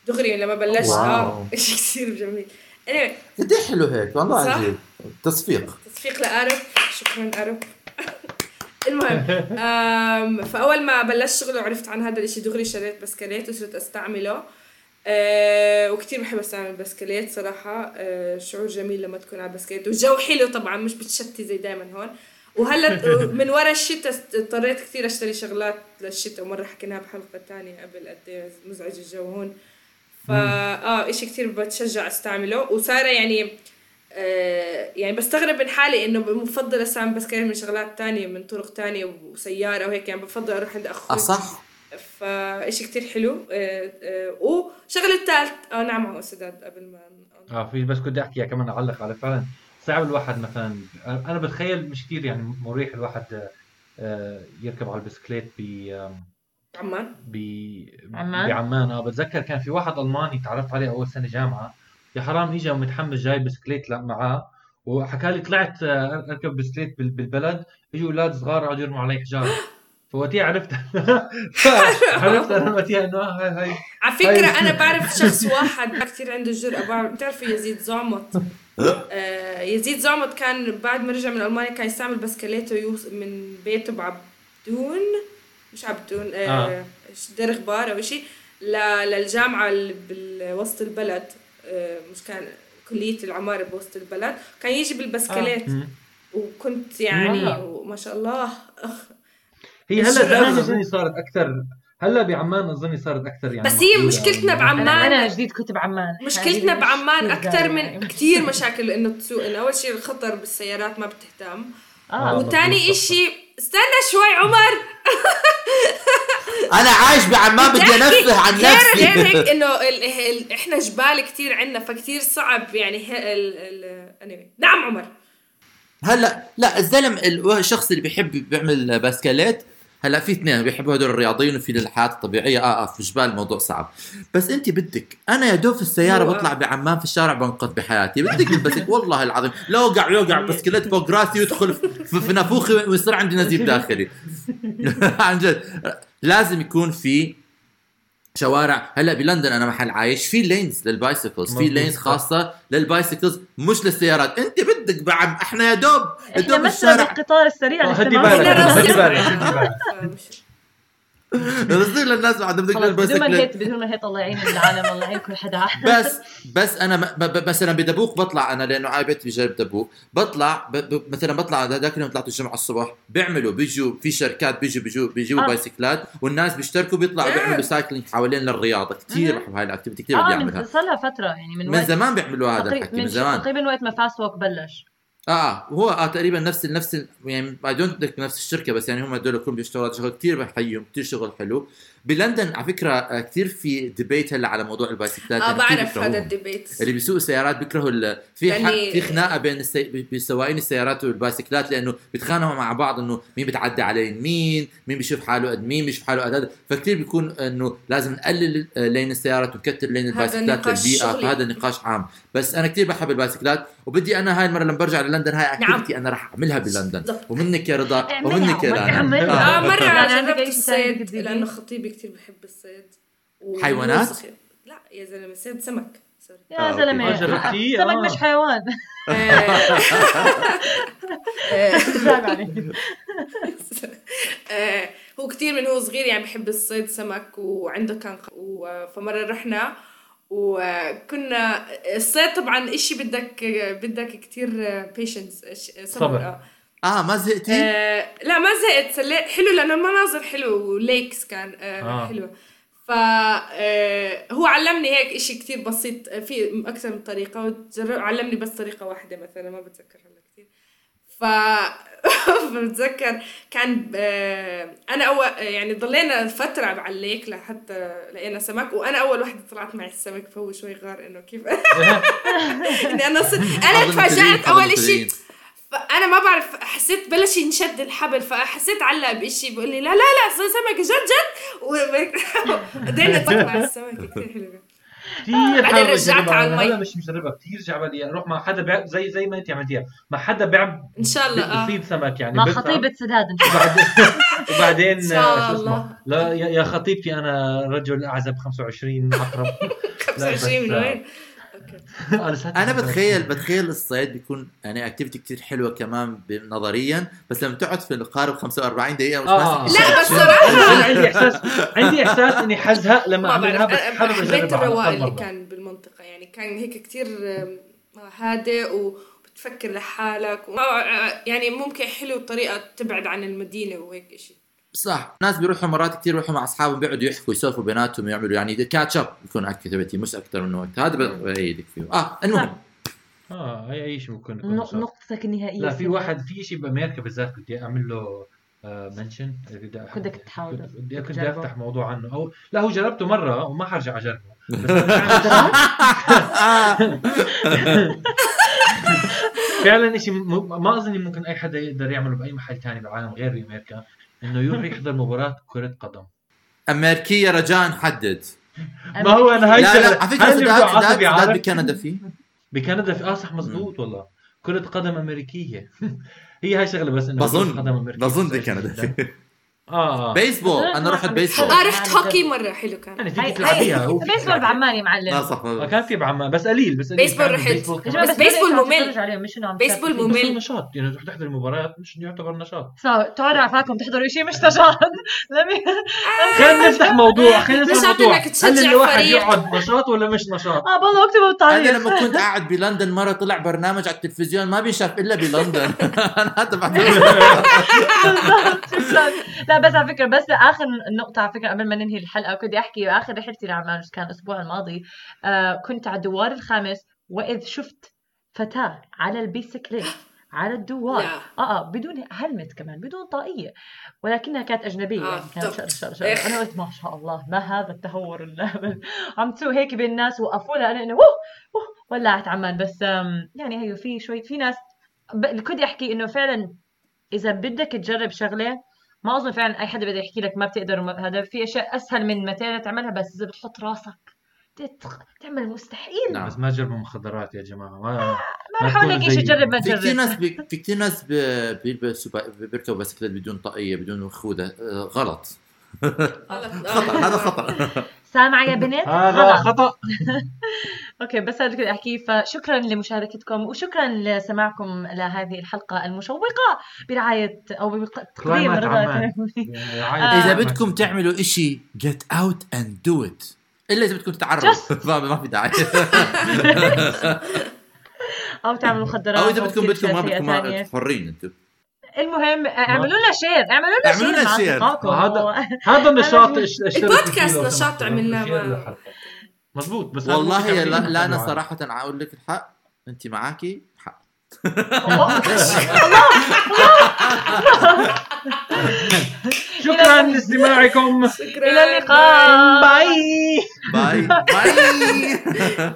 فدغري لما بلشت. آه. شيء كثير جميل. Anyway. قد إيه حلو هيك والله؟ عجيب. تصفيق. تصفيق لأرب. شكرا أرب. المهم آم، فأول ما بلشت شغل وعرفت عن هذا الإشي دغري شريت بسكليت وصرت أستعمله. أه وكتير بحب أستعمل البسكليت صراحة. أه شعور جميل لما تكون على البسكليت. والجو حلو طبعا مش بتشتي زي دايما هون. وهلأ من ورا الشتاء اضطريت كثير أشتري شغلات للشتاء. ومرة حكيناها بحلقة تانية قبل قد إيه مزعج الجو هون. فا آه إشي كثير بتشجع أستعمله. وصار يعني آه يعني بستغرب من حالي إنه بفضل أستعمل بسكليت من شغلات تانية من طرق تانية وسيارة وهيك يعني بفضل أروح عند أخوي. آه صح. فإشي كتير حلو. آه آه وشغلة الثالث آه نعم هو سداد قبل ما آه في بس كنت أحكي كمان أعلق على فعلا. صعب الواحد مثلا أنا بتخيل مش كثير يعني مريح الواحد آه، يركب على البسكليت ب عمان؟ ب عمان؟ بعمان. آه بتذكر كان في واحد ألماني تعرفت عليه أول سنة جامعة. يا حرام اجى ومتحمس جاي بسكليت معاه. وحكى لي طلعت آه، أركب بسكليت بال- بالبلد. إجوا أولاد صغار قعدوا يرموا علي حجاره فوقتها عرفت. عرفت أنا وقتها إنه هاي هاي على فكرة هاي- أنا بعرف شخص واحد كثير عنده بعرف بتعرفي يزيد زعمط آه يزيد زعمط كان بعد ما رجع من ألمانيا كان يستعمل بسكليته يوص من بيته بعبدون مش عبدون آه آه. دير غبار أو شيء للجامعة اللي بوسط البلد آه مش كان كلية العمارة بوسط البلد كان يجي بالبسكليت مم. وكنت يعني آه. ما شاء الله أخ هي هلا. زمان اظني صارت أكثر هلا بعمان اظني صارت أكثر يعني بس هي مشكلتنا بعمان. أنا جديد كنت بعمان مشكلتنا بعمان أكثر من. كثير مشاكل إنه تسوق إنه أول شيء الخطر بالسيارات ما بتهتم آه آه. وثاني إشي استنى شوي عمر. أنا عايش بعمان بدي أنفه عن نفسي. غير هيك إنه ال... ال... إحنا جبال كثير عندنا فكثير صعب يعني. ال... نعم عمر. هلأ لا الزلم ال- الشخص اللي بيحب بيعمل بسكليت هلا في اثنين بيحبوا هدول الرياضيين وفي الحياة الطبيعية. آه آه في جبال الموضوع صعب. بس أنت بدك أنا يا دوب في السيارة بطلع بعمان في الشارع بنقذ بحياتي. بدك البسك والله العظيم. لو وقع يوقع بسكليت فوق راسي ويدخل في نافوخي ويصير عندي نزيف داخلي. عن جد. لازم يكون في شوارع. هلا بلندن أنا محل عايش. في lanes لل bicycles في. lanes خاصة لل bicycles مش للسيارات. أنت بدك بعد إحنا يا دوب يا إحنا دوب الشارع. بالقطار السريع آه، هدي بالك هدي. بالك فمش- بصير للناس بعد بدك بدون ما نهيت بدون ما نهيت الله يعين العالم الله يعين كل حدا. بس بس أنا م- ب- ب- مثلا بدابوق بطلع أنا لأنه عاي بيتي بقرب دابوق بطلع ب... ب... مثلا بطلع ذاك اليوم طلعت الجمعة الصبح بيعملوا بيجوا في شركات بيجوا بيجوا بيجيبوا آه. بايسكلات والناس بيشتركوا بيطلعوا. بيعملوا cycling حوالين للرياضة. كثير. بحب هاي ال activity كثير بدي آه اعملها من صار لها فترة يعني من, من زمان بيعملوا هذا الحكي من من زمان. تقريبا وقت ما fast walk بلش. آه آه هو آه تقريبا نفس نفس يعني I don't نفس الشركة بس يعني هم هدول كلهم بيشتغلوا شغل كثير بحيهم كثير شغل حلو بلندن على فكرة آه، كثير في debate هلأ على موضوع البايسكلات آه يعني كتير بعرف. هذا ال debate اللي بيسوقوا سيارات بيكرهوا ال... في. يعني- في خناقة بين السي... بسواقين السيارات والبايسكلات لأنه بيتخانقوا مع بعض إنه مين بتعدي على مين مين بيشوف حاله قد مين بيشوف حاله قد هذا فكتير بيكون إنه لازم نقلل آه، lane السيارات ونكتر lane البايسكلات للبيئة. فهذا نقاش عام بس أنا كثير بحب البايسكلات وبدي أنا هاي المرة لما برجع للندن هاي نعم. activity أنا رح أعملها بلندن بالضبط. ومنك يا رضا اعملها ومنك يا لانا تعملها. آه مرة عندك جربت الصيد؟ لأنه خطيبي كثير بحب الصيد حيوانات؟ لا يا زلمة صيد سمك يا آه،. زلمة آه،؟ سمك آه. مش حيوان آه، عليك. آه، هو كتير من هو صغير يعني بحب الصيد سمك وعنده كان فمرة رحنا وكنا الصيد طبعا إشي بدك بدك كتير patience صبر. آه. آه ما زهقتي؟ آه لا ما زهقت سليت حلو لأنه المناظر حلو و lakes كان آه آه. حلوة ف آه هو علمني هيك إشي كتير بسيط في أكثر من طريقة علمني بس طريقة واحدة مثلا ما بتذكر هلا كثير ف بتذكر كان آه أنا أول يعني ضلينا فترة على ال lake لحتى لقينا سمك وأنا أول وحدة طلعت معي السمك فهو شوي غار إنه كيف. إني أنا أنا تفاجات أول. إشي. فأنا ما بعرف حسيت بلش ينشد الحبل فحسيت علق بشيء بيقول لي لا لا لا صار سمك جد جد. وبعدين نطق مع السمك كثير حلو كثير بعدين حابب رجعت. على أنا المي. هلا مش مجربها كثير جعبالي أروح مع حدا بيع زي زي ما انت عملتيها مع حدا بيع إن شاء الله آه بصيد سمك يعني مع. خطيبة سداد إن شاء الله. وبعدين وبعدين آه، شو الله. اسمه لا يا يا خطيبتي أنا رجل أعزب 25 عقرب 25 من وين؟ آه، أنا 25. بتخيل بتخيل الصيد بيكون يعني activity كثير حلوة كمان نظريا بس لما تقعد في القارب 45 دقيقة مش آه. لا. بس صراحة أنا عندي احساس عندي إحساس إني حزهق لما ما اعملها بعرف بس حابب حبيت الرواق اللي. كان بالمنطقة يعني كان هيك كثير هادئ وبتفكر لحالك و... يعني ممكن حلو طريقه تبعد عن المدينة وهيك شيء صح. ناس بيروحوا مرات كثير بيروحوا مع أصحابهم بيقعدوا يحكوا يسولفوا بيناتهم يعملوا يعني catch up بيكون activity مش أكثر من وقت. هذا بايدك فيه. آه المهم. آه اي أي شيء ممكن يكون. نقطتك النهائية لا في. واحد في شيء بأمريكا بالذات بدي أعمل له منشن بدي أ- بدك تحاول بدي كنت تجربه. أفتح موضوع عنه. أو لا هو جربته مرة وما حرجع اجربه فعلا شيء ما اظني ممكن أي حدا يقدر يعمله بأي محل ثاني بالعالم غير بأمريكا. إنه يروح يحضر مباراة كرة قدم. أمريكية رجاء حدد. ما هو أنا هاي لا لا على فكرة سداد؟ بكندا فيه. بكندا في آه صح مزبوط والله. كرة قدم أمريكية. هي هاي شغلة بس إنه بظن- كرة قدم أمريكية. بظن بكندا آه. آه بيسبول. أنا رحت بيسبول. آه رحت هوكي مرة. حلو كان. يعني هاي تيجي تلعبيها بيسبول بعمان يا لا معلم صح. آه، كان في بعمان بس قليل بس قليل. بيسبول كان رحت. بس بيسبول ممل. مش انه عم بيسبول ممل. نشاط يعني تروح تحضر المباريات مش يعتبر نشاط. صار عفاكم تحضروا شيء مش نشاط. لمي- خلينا نفتح موضوع خلينا نفتح موضوع. إنك تشجع الواحد فريق. يقعد نشاط ولا مش نشاط؟ آه والله اكتبوا أنا بالتعليق لما كنت قاعد بلندن مرة طلع برنامج على التلفزيون ما بينشاف إلا بلندن. أنا هذا شكراً. لا بس على فكرة بس آخر نقطة على فكرة قبل ما ننهي الحلقة كنت أحكي آخر رحلتي لعمان كان الأسبوع الماضي آه كنت على الدوار الخامس وإذ شفت فتاة على البيسكليت على الدوار. آه آه بدون هلمت كمان بدون طاقية ولكنها كانت أجنبية آه، يعني كانت. شر شر شر. أنا قلت ما شاء الله ما هذا التهور الهبل عم تسوق هيك بين الناس وقفوا لها أنا ولعت عمان بس يعني هيو في شوي في ناس كنت أحكي إنه فعلا إذا بدك تجرب شغلة ما أظن فعلا أي حدا بده يحكي لك ما بتقدر وما- هذا في أشياء أسهل من متى تعملها بس إذا بتحط راسك تتخ... تعمل المستحيل نعم. بس ما جربوا مخدرات يا جماعة. ما ما بحاول لك تكونوا شيء زيي. جرب ما في كثير تجرب. ناس بي... في كثير ناس ب... بيلبسوا ب- بيركبوا بسكليت بدون طاقية بدون خوذه آه، غلط. هذا خطأ. سامع يا بنت هذا. خطأ. okay بس هذا كنت أحكيه. فشكرا لمشاركتكم وشكرا لسماعكم لهذه الحلقة المشوقة برعاية أو بتقديم رضا. يعني اذا آه. بدكم تعملوا إشي get out and do it. إلا إذا بدكم تتعرضوا. Just- ما في داعي. أو تعملوا مخدرات أو إذا بدكم بدكم ما بدكم. حرين أنتم. المهم اعملوا لنا share اعملوا لنا اعملوا share لنا share. هذا هذا اشتركوا البودكاست نشاط. عملناه. مزبوط بس والله لا, لا أنا. صراحة أقول لك الحق. أنت معاكي حق. شكرا لاستماعكم. شكرا إلى اللقاء. باي باي. باي.